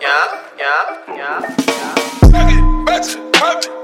Yeah, yeah, yeah. perfect.